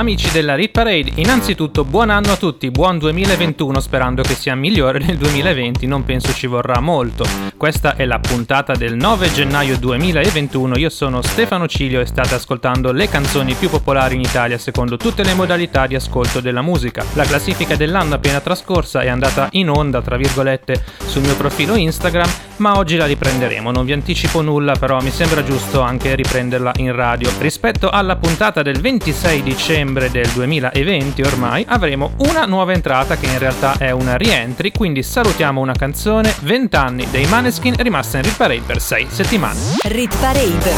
Amici della Rit Parade, innanzitutto buon anno a tutti, buon 2021 sperando che sia migliore del 2020, non penso ci vorrà molto. Questa è la puntata del 9 gennaio 2021, io sono Stefano Cilio e state ascoltando le canzoni più popolari in Italia secondo tutte le modalità di ascolto della musica. La classifica dell'anno appena trascorsa è andata in onda, tra virgolette, sul mio profilo Instagram, ma oggi la riprenderemo, non vi anticipo nulla, però mi sembra giusto anche riprenderla in radio. Rispetto alla puntata del 26 dicembre, dicembre del 2020 ormai avremo una nuova entrata che in realtà è una rientry, quindi salutiamo una canzone 20 anni dei Maneskin rimasta in Rit Parade per 6 settimane. Rit Parade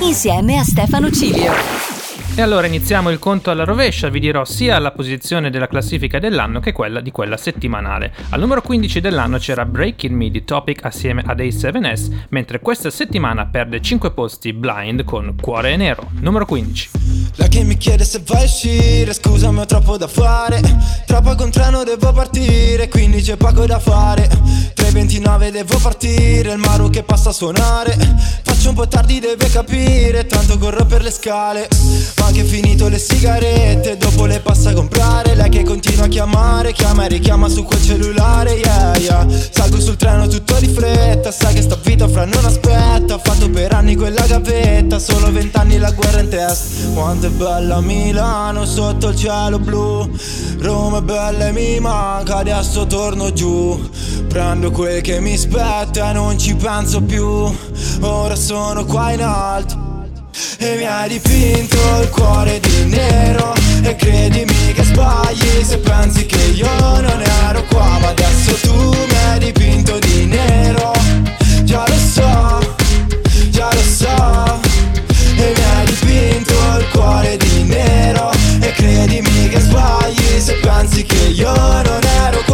insieme a Stefano Cilio. E allora iniziamo il conto alla rovescia, vi dirò sia la posizione della classifica dell'anno che quella di quella settimanale. Al numero 15 dell'anno c'era Breaking Me di Topic assieme ad A7S, mentre questa settimana perde 5 posti Blind con Cuore Nero. Numero 15. La che mi chiede se vai a uscire, scusami ho troppo da fare Troppo con treno devo partire, quindi c'è poco da fare 3.29 devo partire, il Maru che passa a suonare Faccio un po' tardi deve capire, tanto corro per le scale anche finito le sigarette Dopo le passa a comprare Lei che continua a chiamare Chiama e richiama su quel cellulare Yeah yeah. Salgo sul treno tutto di fretta Sai che sta vita fra non aspetta Ho fatto per anni quella gavetta Solo vent'anni la guerra in testa. Quanto è bella Milano sotto il cielo blu Roma è bella e mi manca Adesso torno giù. Prendo quel che mi spetta e non ci penso più Ora sono qua in alto e mi hai dipinto il cuore di nero. E credimi che sbagli se pensi che io non ero qua. Ma adesso tu mi hai dipinto di nero. Già lo so, già lo so. E mi hai dipinto il cuore di nero. E credimi che sbagli se pensi che io non ero qua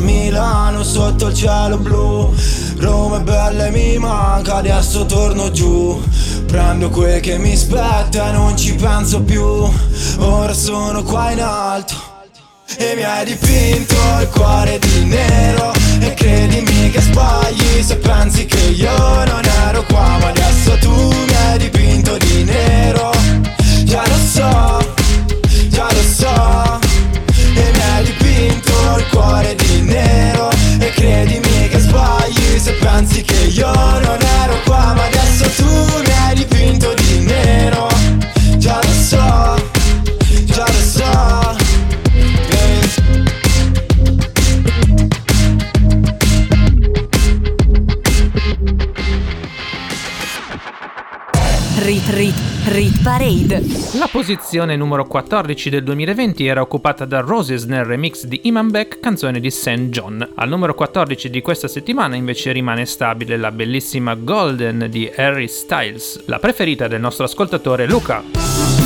Milano sotto il cielo blu. Roma è bella e mi manca, adesso torno giù. Prendo quel che mi spetta e non ci penso più. Ora sono qua in alto e mi hai dipinto il cuore di nero. E credimi che sbagli se pensi che io non ero qua Ma adesso tu mi hai dipinto di nero. Già lo so, già lo so il cuore di nero. E credimi che sbagli se pensi che io non ero qua Ma adesso Rit Parade. La posizione numero 14 del 2020 era occupata da Roses nel remix di Iman Beck, canzone di St. John. Al numero 14 di questa settimana invece rimane stabile la bellissima Golden di Harry Styles, la preferita del nostro ascoltatore Luca.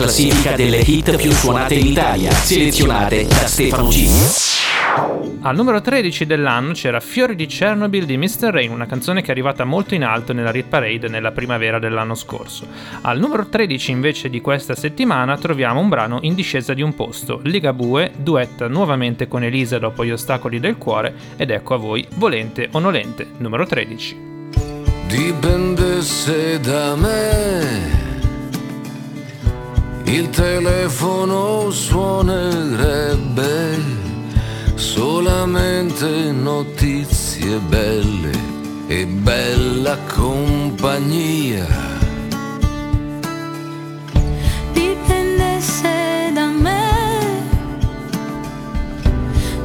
Classifica delle hit più suonate in Italia, selezionate da Stefano G. Al numero 13 dell'anno c'era Fiori di Chernobyl di Mr. Rain, una canzone che è arrivata molto in alto nella Rit Parade nella primavera dell'anno scorso. Al numero 13 invece di questa settimana troviamo un brano in discesa di un posto. Ligabue duetta nuovamente con Elisa dopo gli ostacoli del cuore ed ecco a voi Volente o Nolente, numero 13. Dipendesse da me il telefono suonerebbe solamente notizie belle e bella compagnia. Dipendesse da me,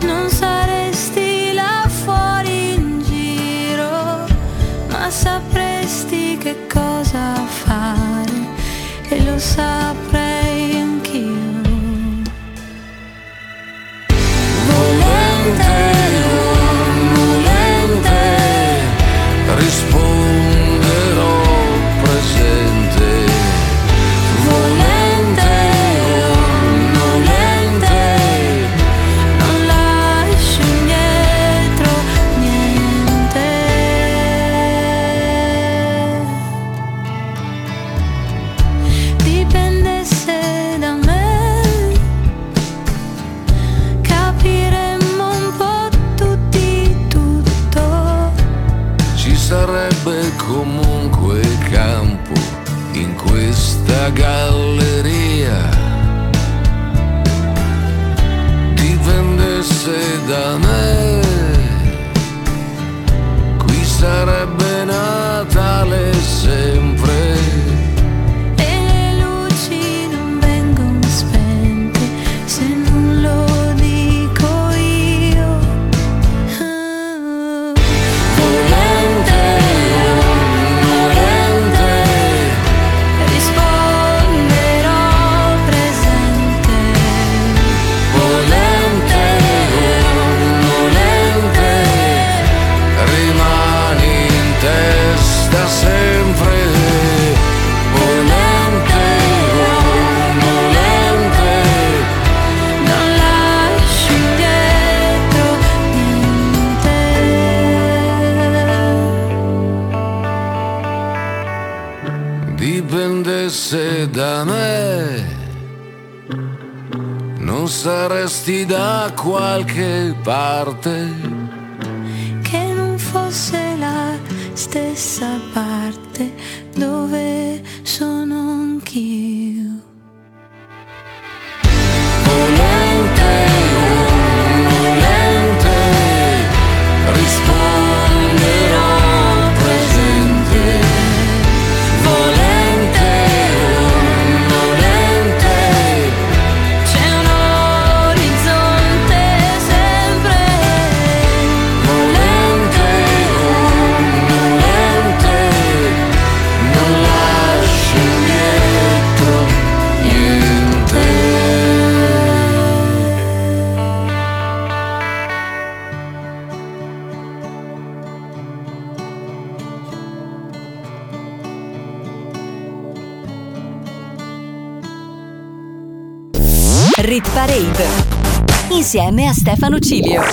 non saresti là fuori in giro, ma sapresti che cosa fare e lo saprei qualche parte. Rit Parade. Insieme a Stefano Cilio.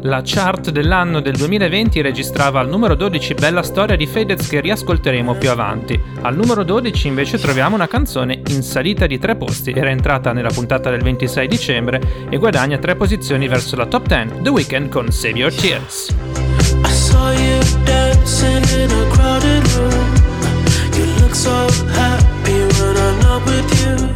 La chart dell'anno del 2020 registrava al numero 12 Bella storia di Fedez che riascolteremo più avanti. Al numero 12 invece troviamo una canzone in salita di tre posti, era entrata nella puntata del 26 dicembre e guadagna tre posizioni verso la top 10, The Weeknd con Save Your Tears. I saw you dancing in a crowded room. You look so happy when I'm not with you.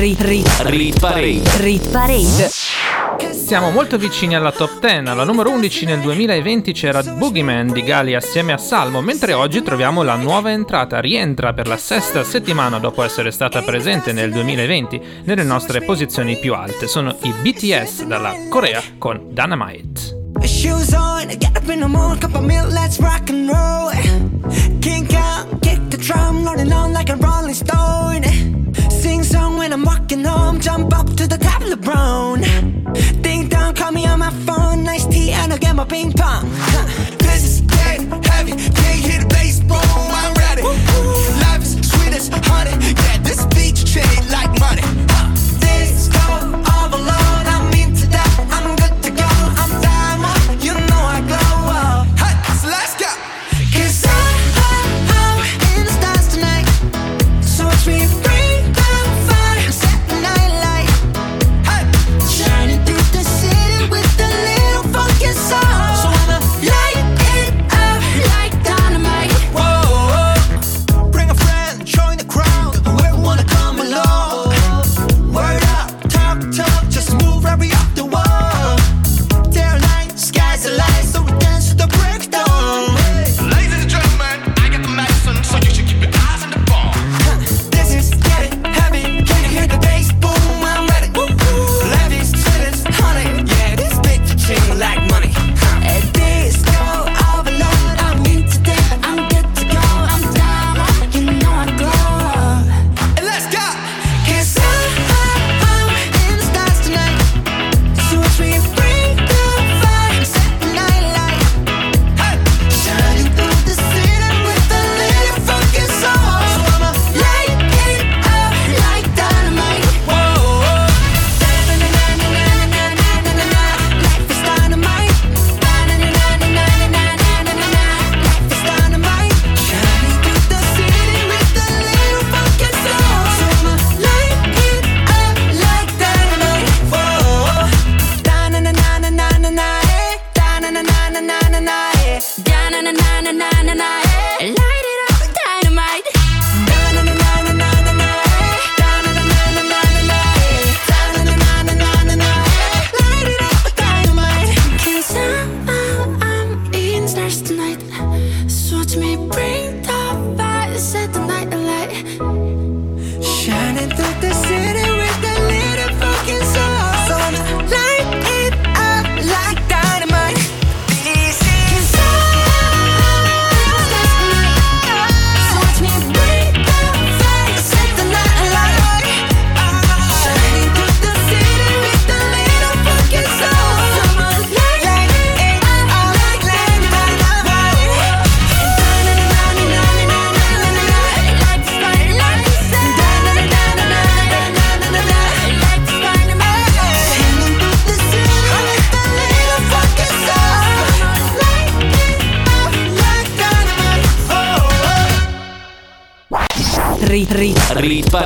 Rit, rit, Rit Parade. rit parade. Siamo molto vicini alla top 10. Alla numero 11 nel 2020 c'era Boogeyman di Gali assieme a Salmo, mentre oggi troviamo la nuova entrata. Rientra per la sesta settimana dopo essere stata presente nel 2020 nelle nostre posizioni più alte. Sono i BTS dalla Corea con Dynamite. Shoes on, get up in the morning, cup of milk, let's rock and roll. Kink out, kick the drum, rolling on like a rolling stone. Sing song when I'm walking home, jump up to the top of the brown. Ding dong, call me on my phone, nice tea, and I'll get my ping pong. Huh. This is getting heavy. Can't hear the bass, boom, I'm ready. Life is sweet as honey. Yeah, this beat chain like money.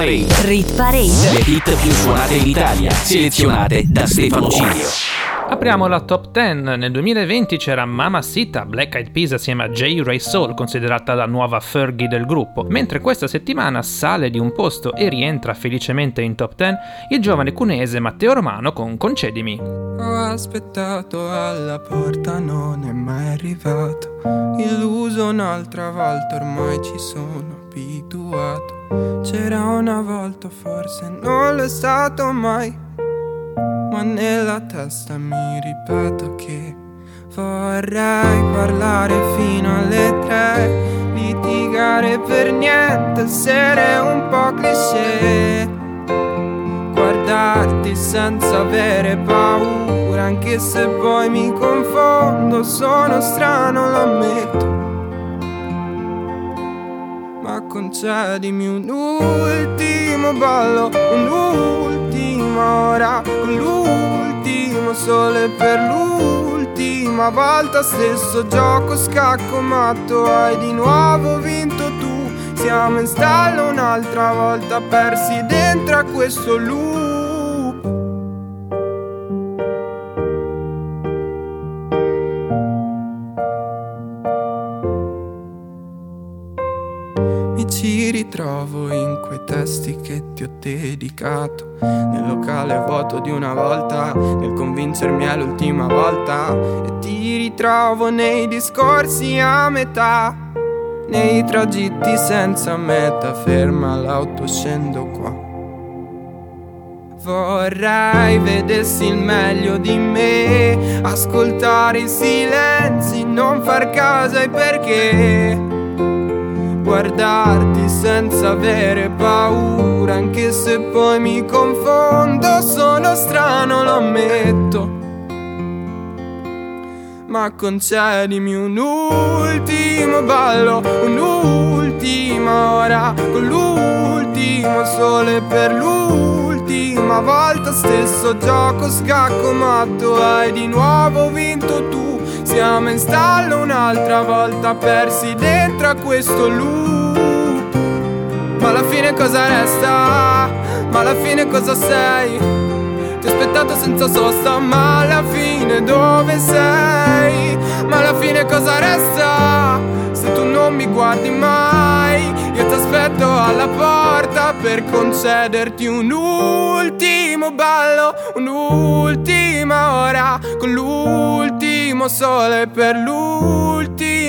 Parade. rit parade. Le hit più suonate in Italia, selezionate da Stefano Cilio. Apriamo la top 10. Nel 2020 c'era Mama Sita, Black Eyed Peas assieme a J. Ray Soul, considerata la nuova Fergie del gruppo, mentre questa settimana sale di un posto e rientra felicemente in top 10 il giovane cunese Matteo Romano con Concedimi. Ho aspettato alla porta, non è mai arrivato. Illuso un'altra volta, ormai ci sono abituato. C'era una volta, forse non l'è stato mai. Ma nella testa mi ripeto che vorrei parlare fino alle tre. Litigare per niente, essere un po' cliché guardarti senza avere paura, anche se poi mi confondo, sono strano, lo ammetto. Concedimi un ultimo ballo, un'ultima ora, l'ultimo sole per l'ultima volta, stesso gioco scacco matto, hai di nuovo vinto tu. Siamo in stallo un'altra volta, persi dentro a questo loop. Dedicato. Nel locale vuoto di una volta, nel convincermi è l'ultima volta. E ti ritrovo nei discorsi a metà. Nei tragitti senza meta, ferma l'auto, scendo qua. Vorrei vedessi il meglio di me, ascoltare i silenzi, non far caso ai perché. Guardarti senza avere paura, anche se poi mi confondo, sono strano, lo ammetto. Ma concedimi un ultimo ballo, un'ultima ora, con l'ultimo sole per l'ultima volta. Stesso gioco scacco matto, hai di nuovo vinto tu. Siamo in stallo un'altra volta, persi dentro a questo loop. Ma alla fine cosa resta? Ma alla fine cosa sei? Ti ho aspettato senza sosta, ma alla fine dove sei? Ma alla fine cosa resta? Se tu non mi guardi mai, io ti aspetto alla porta per concederti un ultimo ballo, un'ultima ora con l'ultimo sole per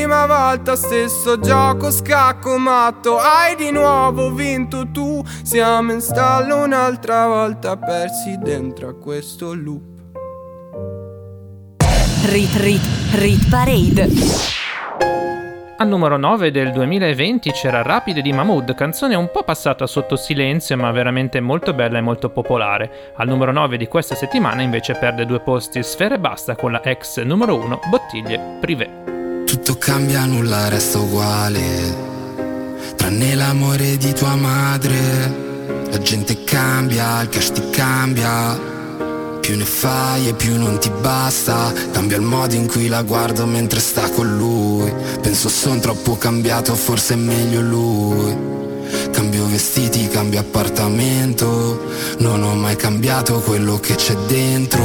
l'ultima volta. Stesso gioco scacco matto, hai di nuovo vinto tu. Siamo in stallo un'altra volta, persi dentro a questo loop. Rit Rit Rit Parade. Al numero 9 del 2020 c'era Rapide di Mahmood, canzone un po' passata sotto silenzio ma veramente molto bella e molto popolare. Al numero 9 di questa settimana invece perde due posti Sfere Basta con la ex numero 1 Bottiglie Privé. Tutto cambia, nulla resta uguale. Tranne l'amore di tua madre. La gente cambia, il cash ti cambia. Più ne fai e più non ti basta. Cambia il modo in cui la guardo mentre sta con lui. Penso son troppo cambiato, forse è meglio lui. Cambio vestiti, cambio appartamento. Non ho mai cambiato quello che c'è dentro.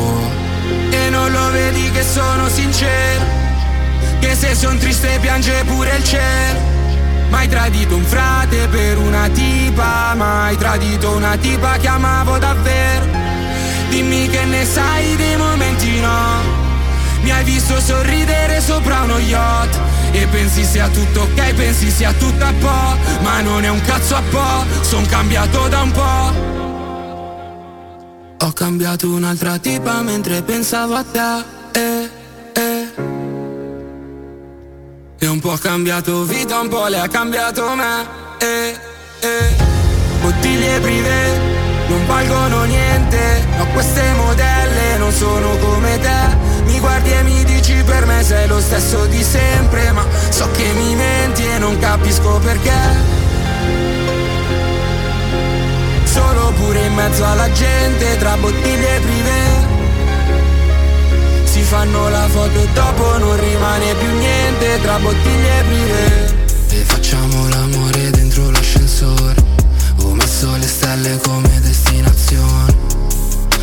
E non lo vedi che sono sincero Che se son triste piange pure il cielo Mai tradito un frate per una tipa Mai tradito una tipa che amavo davvero. Dimmi che ne sai dei momenti no? Mi hai visto sorridere sopra uno yacht. E pensi sia tutto ok, pensi sia tutto a po' Ma non è un cazzo a po', son cambiato da un po' Ho cambiato un'altra tipa mentre pensavo a te. Un po' ha cambiato vita, un po' le ha cambiato me. Eh, eh. Bottiglie privé non valgono niente. No, queste modelle non sono come te. Mi guardi e mi dici per me sei lo stesso di sempre. Ma so che mi menti e non capisco perché. Solo pure in mezzo alla gente tra bottiglie privé si fanno la foto e dopo non rimane più niente tra bottiglie privé E facciamo l'amore dentro l'ascensore. Ho messo le stelle come destinazione.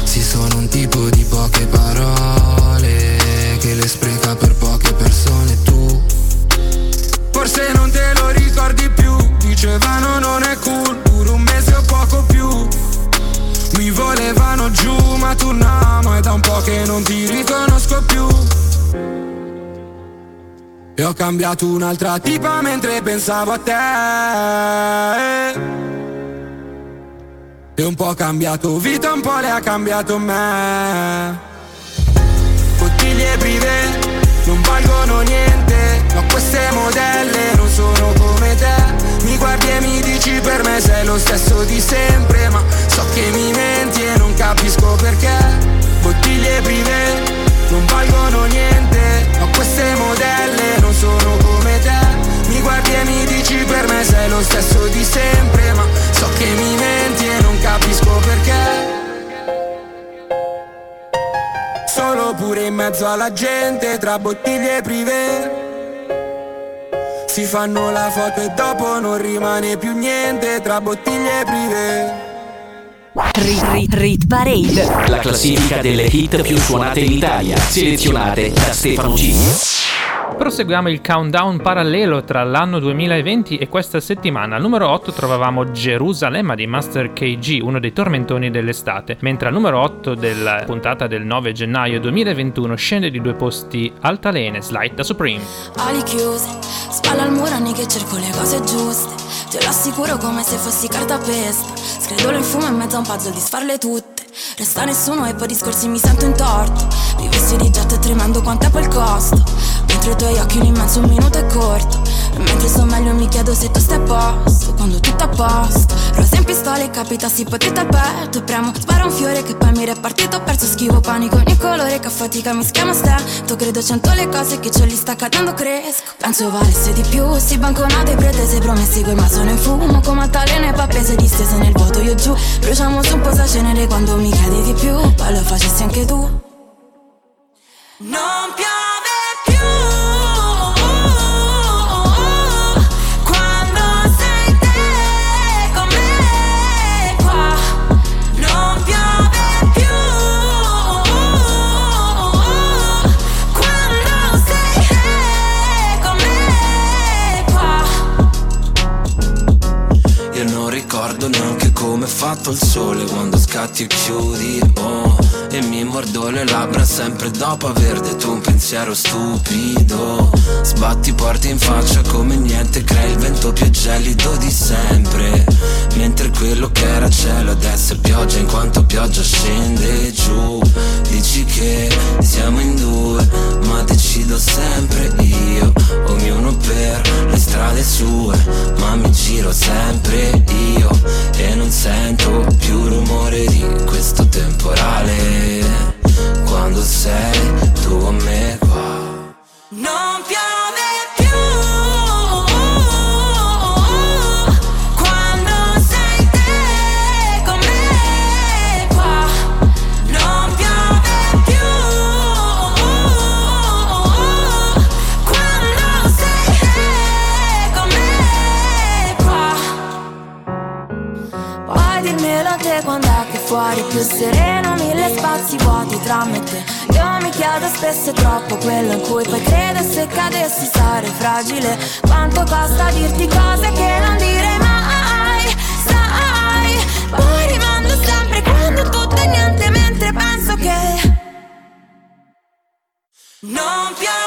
Sì, sono un tipo di poche parole che le spreca per poche persone. Tu Forse non te lo ricordi più Dicevano non è cool Pure un mese o poco più Mi volevano giù ma tu no Ma è da un po' che non ti riconosco più. E ho cambiato un'altra tipa mentre pensavo a te. E un po' cambiato vita, un po' le ha cambiato me. Bottiglie privé non valgono niente No, queste modelle non sono come te. Mi guardi e mi dici per me sei lo stesso di sempre Ma so che mi menti e non capisco perché. Bottiglie privé non valgono niente No, queste modelle non sono come te. Mi guardi e mi dici per me sei lo stesso di sempre Ma so che mi menti e non capisco perché Solo pure in mezzo alla gente tra bottiglie privé Si fanno la foto e dopo non rimane più niente tra bottiglie privé Rit Rit Rit Parade. La classifica delle hit più suonate in Italia, selezionate da Stefano G. Proseguiamo il countdown parallelo tra l'anno 2020 e questa settimana. Al numero 8 trovavamo Gerusalemme di Master KG, uno dei tormentoni dell'estate, mentre al numero 8 della puntata del 9 gennaio 2021 scende di due posti Altalene, Slide da Supreme. Ali chiuse, spalla al muro anni che cerco le cose giuste. Te lo assicuro come se fossi carta pesta. Scredolo il fumo in mezzo a un puzzle di sfarle tutte. Resta nessuno e poi discorsi mi sento in torto. Vivessi di e tremando quanto è quel costo. Mentre i tuoi occhi un immenso minuto è corto. E mentre sto meglio mi chiedo se tu stai a posto. Quando tutto a posto. Rosa in pistola e capitassi potete al petto. E premo, spara un fiore che poi mi repartito. Perso schivo panico ogni colore che a fatica mi schiama stento. Credo cento le cose che ce li sta cadendo cresco. Penso valesse di più. Si banconate pretese promessi quel ma sono in fumo. Come altalene pappese distese nel vuoto io giù. Bruciamo su un po' cenere quando mi chiedi di più. Poi lo facessi anche tu. Non piove fatto il sole quando scatti e chiudi, oh E mi mordo le labbra sempre dopo aver detto un pensiero stupido. Sbatti porti in faccia come niente, crei il vento più gelido di sempre. Mentre quello che era cielo adesso è pioggia in quanto pioggia scende giù. Dici che siamo in due, ma decido sempre io. Ognuno per le strade sue, ma mi giro sempre io. E non sento più rumore di questo temporale Quando sei tu con me qua Non piove più quando sei te con qua. Non piove più quando sei te con qua. Puoi dirmelo te quando fuori più sereno Mille spazi vuoti tra me e te. Io mi chiedo spesso è troppo quello in cui poi credo Se cadessi sarei fragile. Quanto costa dirti cose che non direi mai? Sai Poi rimando sempre quando tutto è niente Mentre penso che Non piove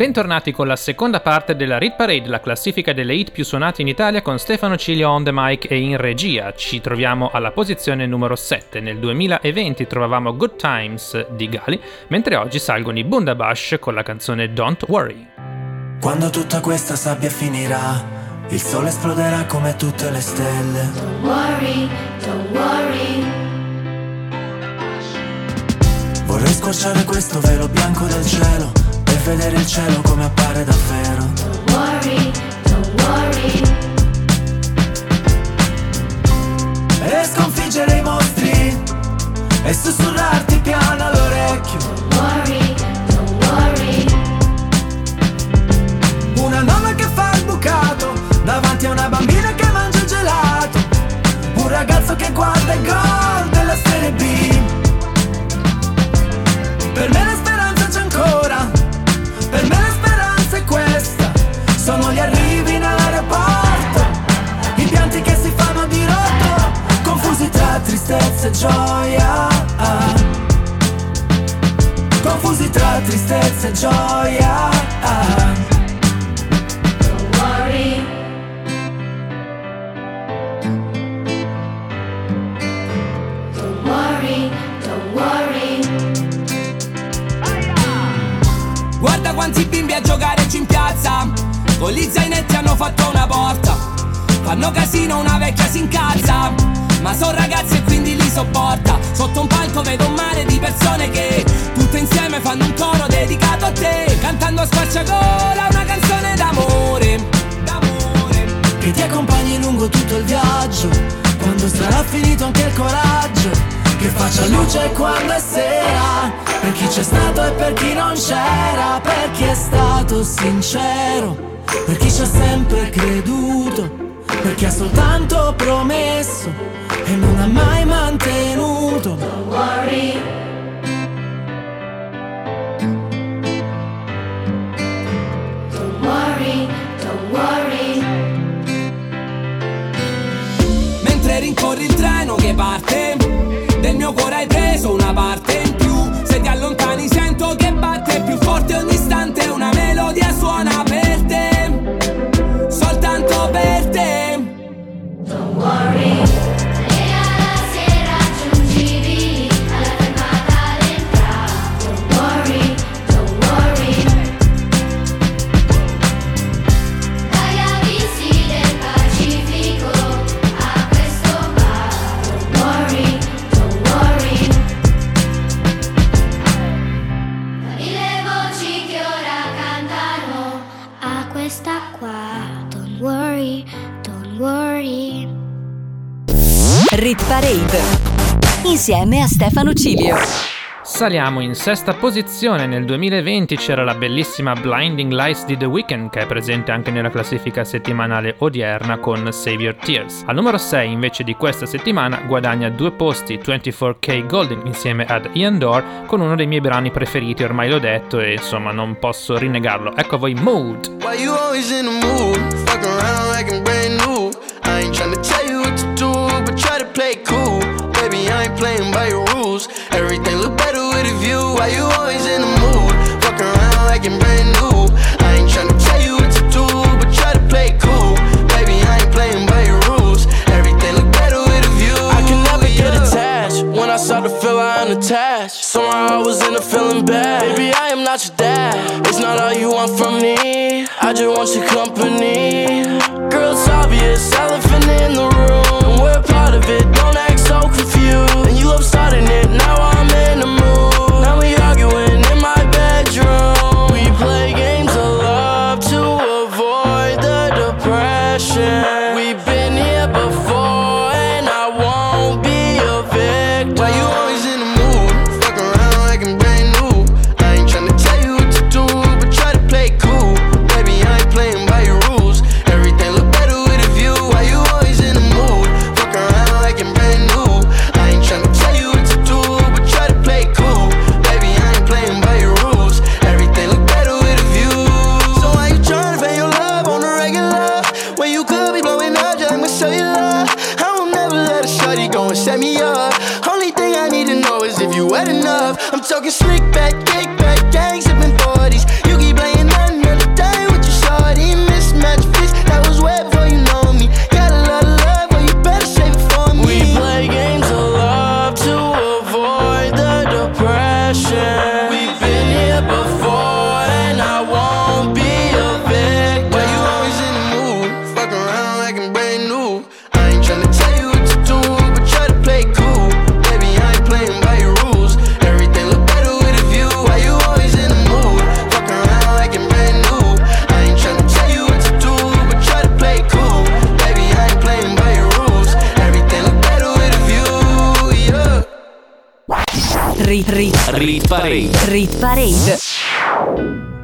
Bentornati con la seconda parte della Rit Parade, la classifica delle hit più suonate in Italia con Stefano Cilio on the mic e in regia. Ci troviamo alla posizione numero 7. Nel 2020 trovavamo Good Times di Gali, mentre oggi salgono i Bundabash con la canzone Don't Worry. Quando tutta questa sabbia finirà, il sole esploderà come tutte le stelle. Worry, don't worry. Vorrei squarciare questo velo bianco del cielo vedere il cielo come appare davvero. Worry, don't worry. E sconfiggere i mostri e sussurrarti piano all'orecchio. Worry, don't worry. Una nonna che fa il bucato davanti a una bambina che mangia il gelato. Un ragazzo che guarda il gol e gioia. Confusi tra tristezza e gioia. Don't Don't worry, don't worry. Guarda quanti bimbi a giocare in piazza. Con gli zainetti hanno fatto una porta. Fanno casino, una vecchia si incazza ma son ragazzi e quindi sopporta. Sotto un palco vedo un mare di persone che Tutte insieme fanno un coro dedicato a te. Cantando a squarciagola una canzone d'amore. D'amore. Che ti accompagni lungo tutto il viaggio. Quando sarà finito anche il coraggio. Che faccia luce quando è sera. Per chi c'è stato e per chi non c'era. Per chi è stato sincero. Per chi ci ha sempre creduto. Per chi ha soltanto promesso E non ha mai mantenuto. Don't worry Don't worry, don't worry. Mentre rincorri il treno che parte Del mio cuore hai preso una parte in più. Se ti allontani sento che batte più forte ogni Rit Parade insieme a Stefano Cilio. Saliamo in sesta posizione, nel 2020 c'era la bellissima Blinding Lights di The Weeknd che è presente anche nella classifica settimanale odierna con Save Your Tears. Al numero 6 invece di questa settimana guadagna due posti 24K Golden insieme ad Ian Dore con uno dei miei brani preferiti, ormai l'ho detto e insomma non posso rinnegarlo. Ecco a voi Mood. Why you always in the mood? By. Everything look better with a view. Why you always in the mood? Fuck around like I'm brand new. I ain't tryna tell you what to do, but try to play cool. Baby, I ain't playing by your rules. Everything look better with a view. I can never get attached when I start to feel I unattached. Somehow I was in a feeling bad. Baby, I am not your dad. It's not all you want from me. I just want your company. Girl, it's obvious, elephant in the room. We're part of it. Don't act so confused. And you love starting it. Now I'm in the Parade. rit parade.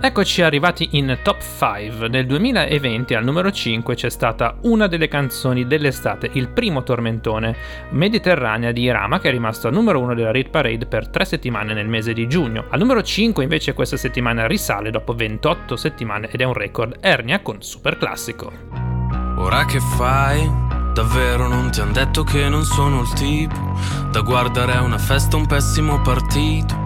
Eccoci arrivati in top 5. Nel 2020 al numero 5 c'è stata una delle canzoni dell'estate, il primo tormentone, Mediterranea di Irama, che è rimasto al numero 1 della Rit Parade per 3 settimane nel mese di giugno. Al numero 5 invece questa settimana risale dopo 28 settimane ed è un record Ernia con Super Classico. Ora che fai? Davvero non ti han detto che non sono il tipo da guardare a una festa un pessimo partito.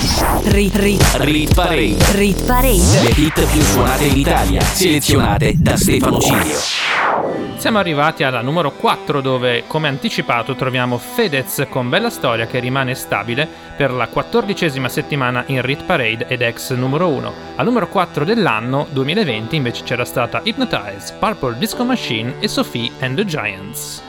Rit, rit, Rit Parade. rit parade. Le hit più suonate in Italia, selezionate da Stefano Cilio. Siamo arrivati alla numero 4 dove, come anticipato, troviamo Fedez con Bella Storia che rimane stabile per la quattordicesima settimana in Rit Parade ed ex numero 1. Al numero 4 dell'anno 2020 invece c'era stata Hypnotize, Purple Disco Machine e Sophie and the Giants.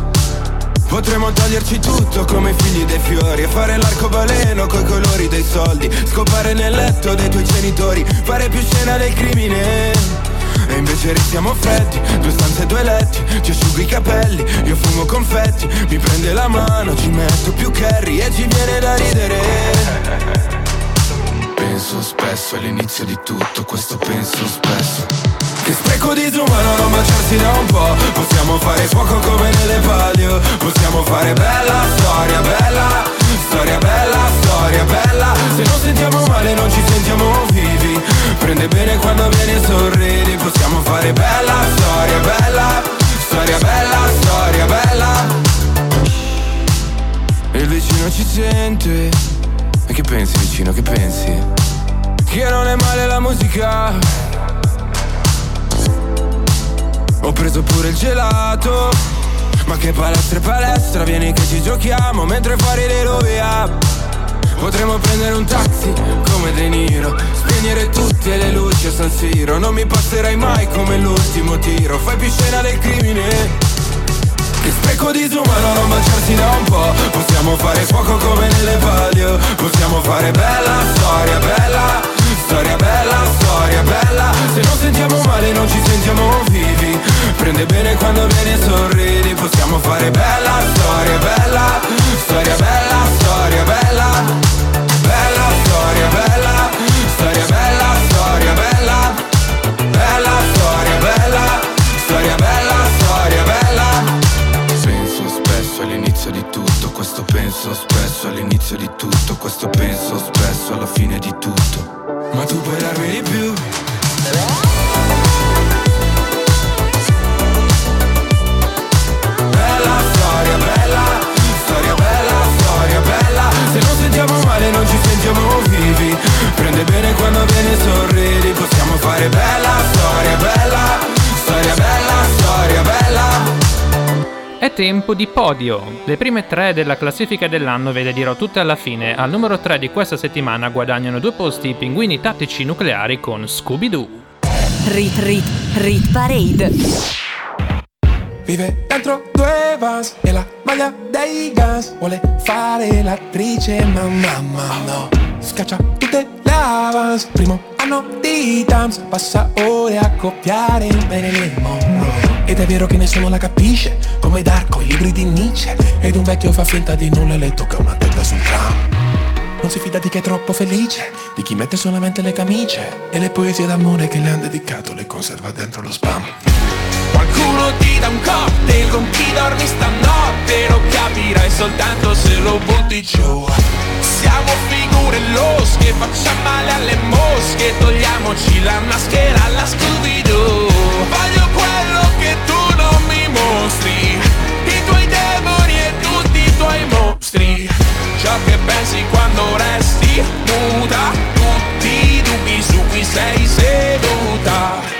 Potremmo toglierci tutto come figli dei fiori E fare l'arcobaleno coi colori dei soldi Scopare nel letto dei tuoi genitori Fare più scena del crimine. E invece restiamo freddi Due stanze e due letti Ci asciughi i capelli Io fumo confetti Mi prende la mano Ci metto più curry E ci viene da ridere Spesso all'inizio di tutto Questo penso spesso. Che spreco disumano non baciarsi da un po' Possiamo fare fuoco come nelle palio. Possiamo fare bella storia, bella Storia bella, storia bella. Se non sentiamo male non ci sentiamo vivi. Prende bene quando vieni e sorridi. Possiamo fare bella storia, bella Storia bella, storia bella. E il vicino ci sente. E che pensi vicino, che pensi? Che non è male la musica. Ho preso pure il gelato. Ma che palestra e palestra Vieni che ci giochiamo Mentre fuori le Potremmo prendere un taxi come De Niro Spegnere tutte le luci a San Siro. Non mi passerai mai come l'ultimo tiro. Fai più scena del crimine. Che spreco disumano non baciarsi da un po' Possiamo fare fuoco come nelle palio. Possiamo fare bella storia, bella Storia bella, storia bella. Se non sentiamo male non ci sentiamo vivi. Prende bene quando vieni e sorridi. Possiamo fare bella storia bella. Storia bella, storia bella. Bella storia bella. Storia bella, storia bella. Bella storia bella. Storia bella, storia bella. Penso spesso all'inizio di tutto Questo penso spesso all'inizio di tutto Questo penso spesso alla fine di tutto ma tu puoi darmi di più È tempo di podio. Le prime tre della classifica dell'anno ve le dirò tutte alla fine. Al numero 3 di questa settimana guadagnano due posti i pinguini tattici nucleari con Scooby-Doo. Rit Rit Rit Parade. Vive dentro due vans e la maglia dei Guns Vuole fare l'attrice ma mamma no Scaccia tutte le avance Primo anno di Tams Passa ore a copiare Marilyn Monroe Ed è vero che nessuno la capisce Come Darko, i libri di Nietzsche. Ed un vecchio fa finta di nulla e le tocca una tenda sul tram. Non si fida di chi è troppo felice, di chi mette solamente le camicie e le poesie d'amore che le han dedicato le conserva dentro lo spam. Qualcuno ti dà un cocktail con chi dormi stanotte Lo capirai soltanto se lo butti giù Siamo figure losche, facciamo male alle mosche. Togliamoci la maschera alla Scooby-Doo. Voglio quello che tu non mi mostri. I tuoi demoni e tutti i tuoi mostri. Ciò che pensi quando resti muta. Tutti i dubbi su cui sei seduta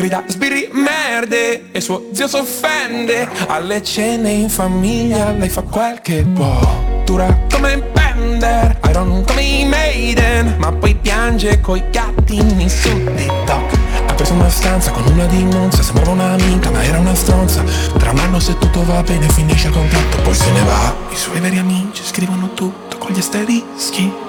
grida sbirri merde e suo zio s'offende. Alle cene in famiglia lei fa quel che può dura come un pender Iron come i Maiden ma poi piange coi gattini su TikTok. Ha preso una stanza con una dimonza sembrava un'amica ma era una stronza. Tra un anno se tutto va bene finisce il contratto poi se ne va. I suoi veri amici scrivono tutto con gli asterischi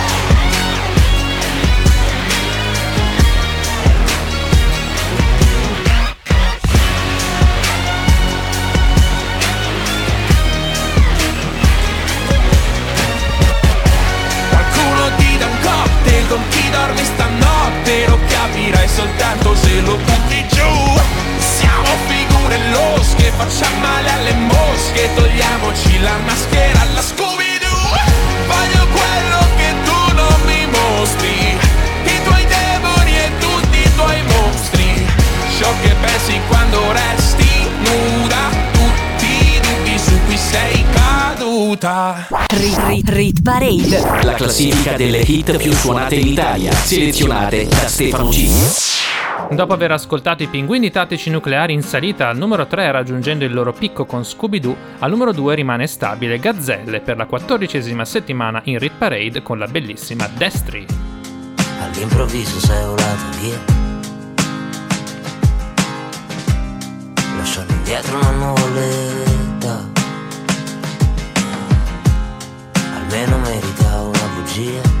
soltanto se lo butti giù. Siamo figure losche, facciamo male alle mosche. Togliamoci la maschera alla Scooby-Doo. Voglio quello che tu non mi mostri. I tuoi demoni e tutti i tuoi mostri. Ciò che pensi quando resti nuda. Tutti i dubbi su cui sei caduta. Rit Rit Rit Parade. La classifica delle hit più suonate in Italia, selezionate da Stefano G. Dopo aver ascoltato i pinguini tattici nucleari in salita al numero 3 raggiungendo il loro picco con Scooby-Doo, al numero 2 rimane stabile Gazzelle per la quattordicesima settimana in Rit Parade con la bellissima Destri. All'improvviso sei volato via. Lasciando indietro una nuvoletta. Almeno merita una bugia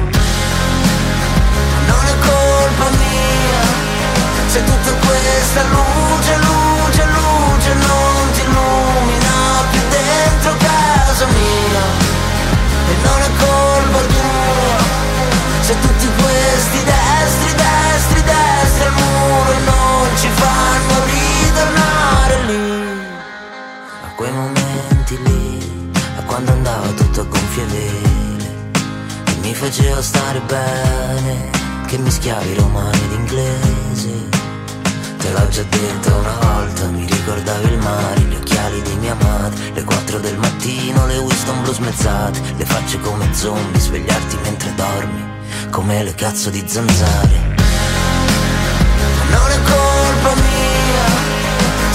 Se tutta questa luce, luce, luce non ti illumina più dentro casa mia, e non è colpa tua, se tutti questi destri, destri, destri al muro non ci fanno ritornare lì. A quei momenti lì, a quando andava tutto a gonfie vele Che mi faceva stare bene, che mischiavi romani ed inglese Te l'ho già detto una volta, mi ricordavi il mare, gli occhiali di mia madre Le 4 del mattino, le Winston blu smezzate Le facce come zombie, svegliarti mentre dormi come le cazzo di zanzare. Non è colpa mia,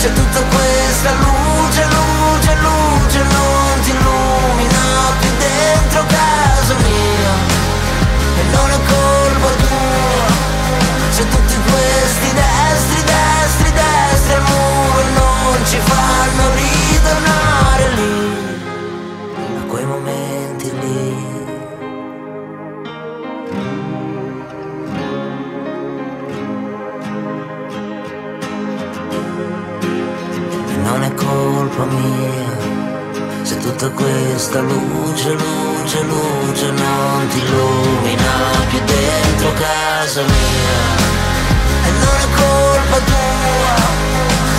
c'è tutta questa luce, luce, luce, non ti illumina più dentro casa mia. E non è colpa tua, c'è tutti questi destri, ci fanno ritornare lì, a quei momenti lì. E non è colpa mia se tutta questa luce, luce, luce non ti illumina più dentro casa mia. E non è colpa tua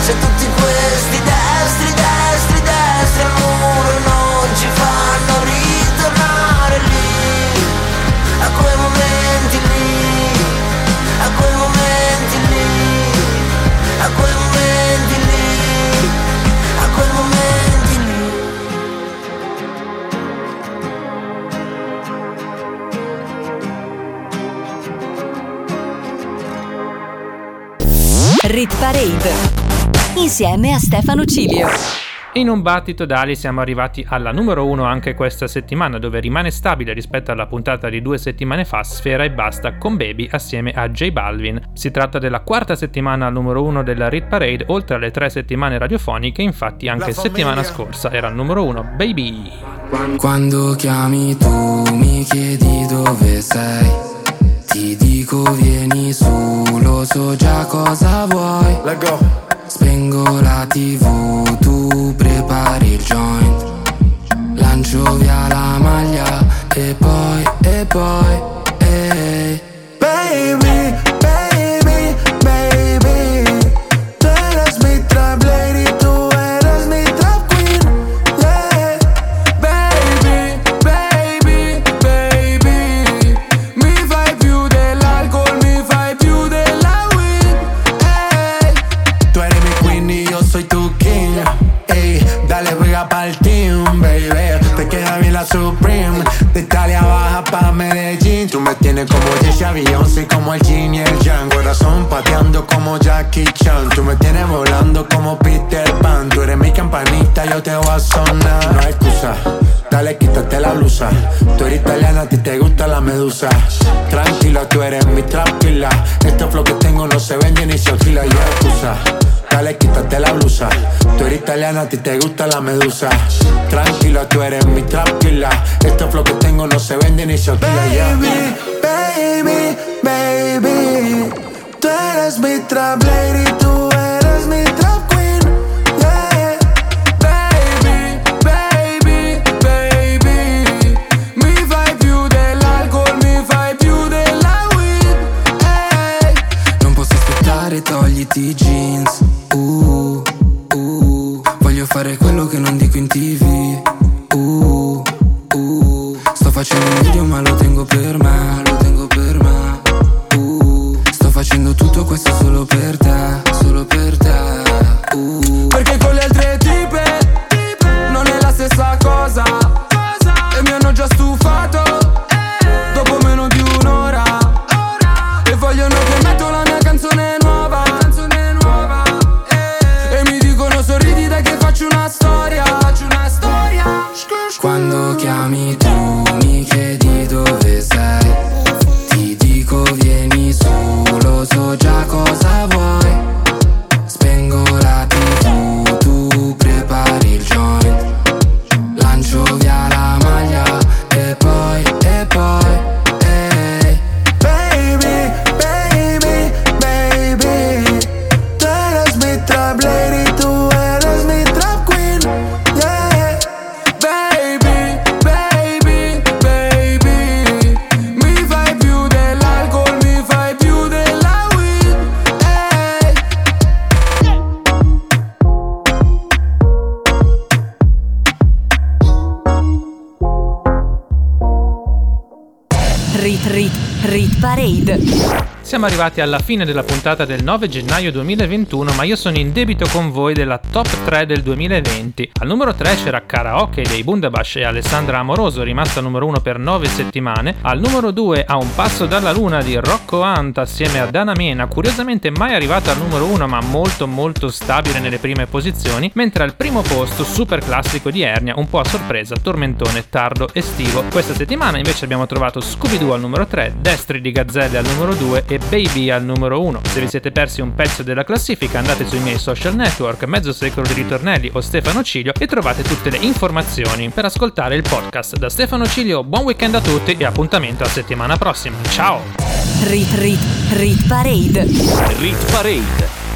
se tutti questi destri, destri, destri al muro non ci fanno ritornare lì, a quei momenti lì, a quei momenti lì, a quei momenti lì, a quei momenti lì. Rit Parade insieme a Stefano Cilio. In un battito d'ali siamo arrivati alla numero 1 anche questa settimana, dove rimane stabile rispetto alla puntata di due settimane fa Sfera e Basta con Baby assieme a J Balvin. Si tratta della quarta settimana al numero 1 della Rit Parade, oltre alle tre settimane radiofoniche, infatti anche settimana scorsa era al numero 1 Baby. Quando chiami tu mi chiedi dove sei Ti dico vieni su, lo so già cosa vuoi Spengo la tv, tu prepari il joint. Lancio via la maglia e poi, e poi, ehi De Italia baja pa' Medellín. Tú me tienes como Jessie Beyoncé Como el Jin y el Yang. Corazón pateando como Jackie Chan. Tú me tienes volando como Peter Pan. Tú eres mi campanita, yo te voy a sonar. No hay excusa Dale, quítate la blusa. Tú eres italiana, a ti te gusta la medusa. Tranquila, tú eres mi tranquila. Este flow que tengo no se vende ni se alquila Y excusa. Dale, quítate la blusa. Tú eres italiana, a ti te gusta la medusa. Tranquila, tú eres mi tranquila. Este flow que tengo no se vende ni se alquila Baby, baby, baby. Tú eres mi trap lady, tú togliti i jeans uh, uh. Voglio fare quello Siamo arrivati alla fine della puntata del 9 gennaio 2021, ma io sono in debito con voi della top 3 del 2020. Al numero 3 c'era Karaoke dei Bundabash e Alessandra Amoroso, rimasta numero 1 per 9 settimane. Al numero 2 A un passo dalla luna di Rocco Anta assieme a Dana Mena, curiosamente mai arrivata al numero 1 ma molto molto stabile nelle prime posizioni, mentre al primo posto super classico di Ernia, un po' a sorpresa, tormentone, tardo, estivo. Questa settimana invece abbiamo trovato Scooby-Doo al numero 3, Destri di Gazzelle al numero 2 e Baby al numero 1. Se vi siete persi un pezzo della classifica andate sui miei social network, mezzo secolo di ritornelli o Stefano Cilio e trovate tutte le informazioni per ascoltare il podcast. Da Stefano Cilio, buon weekend a tutti e appuntamento a settimana prossima. Ciao! Rit Rit Rit Parade. Rit Parade.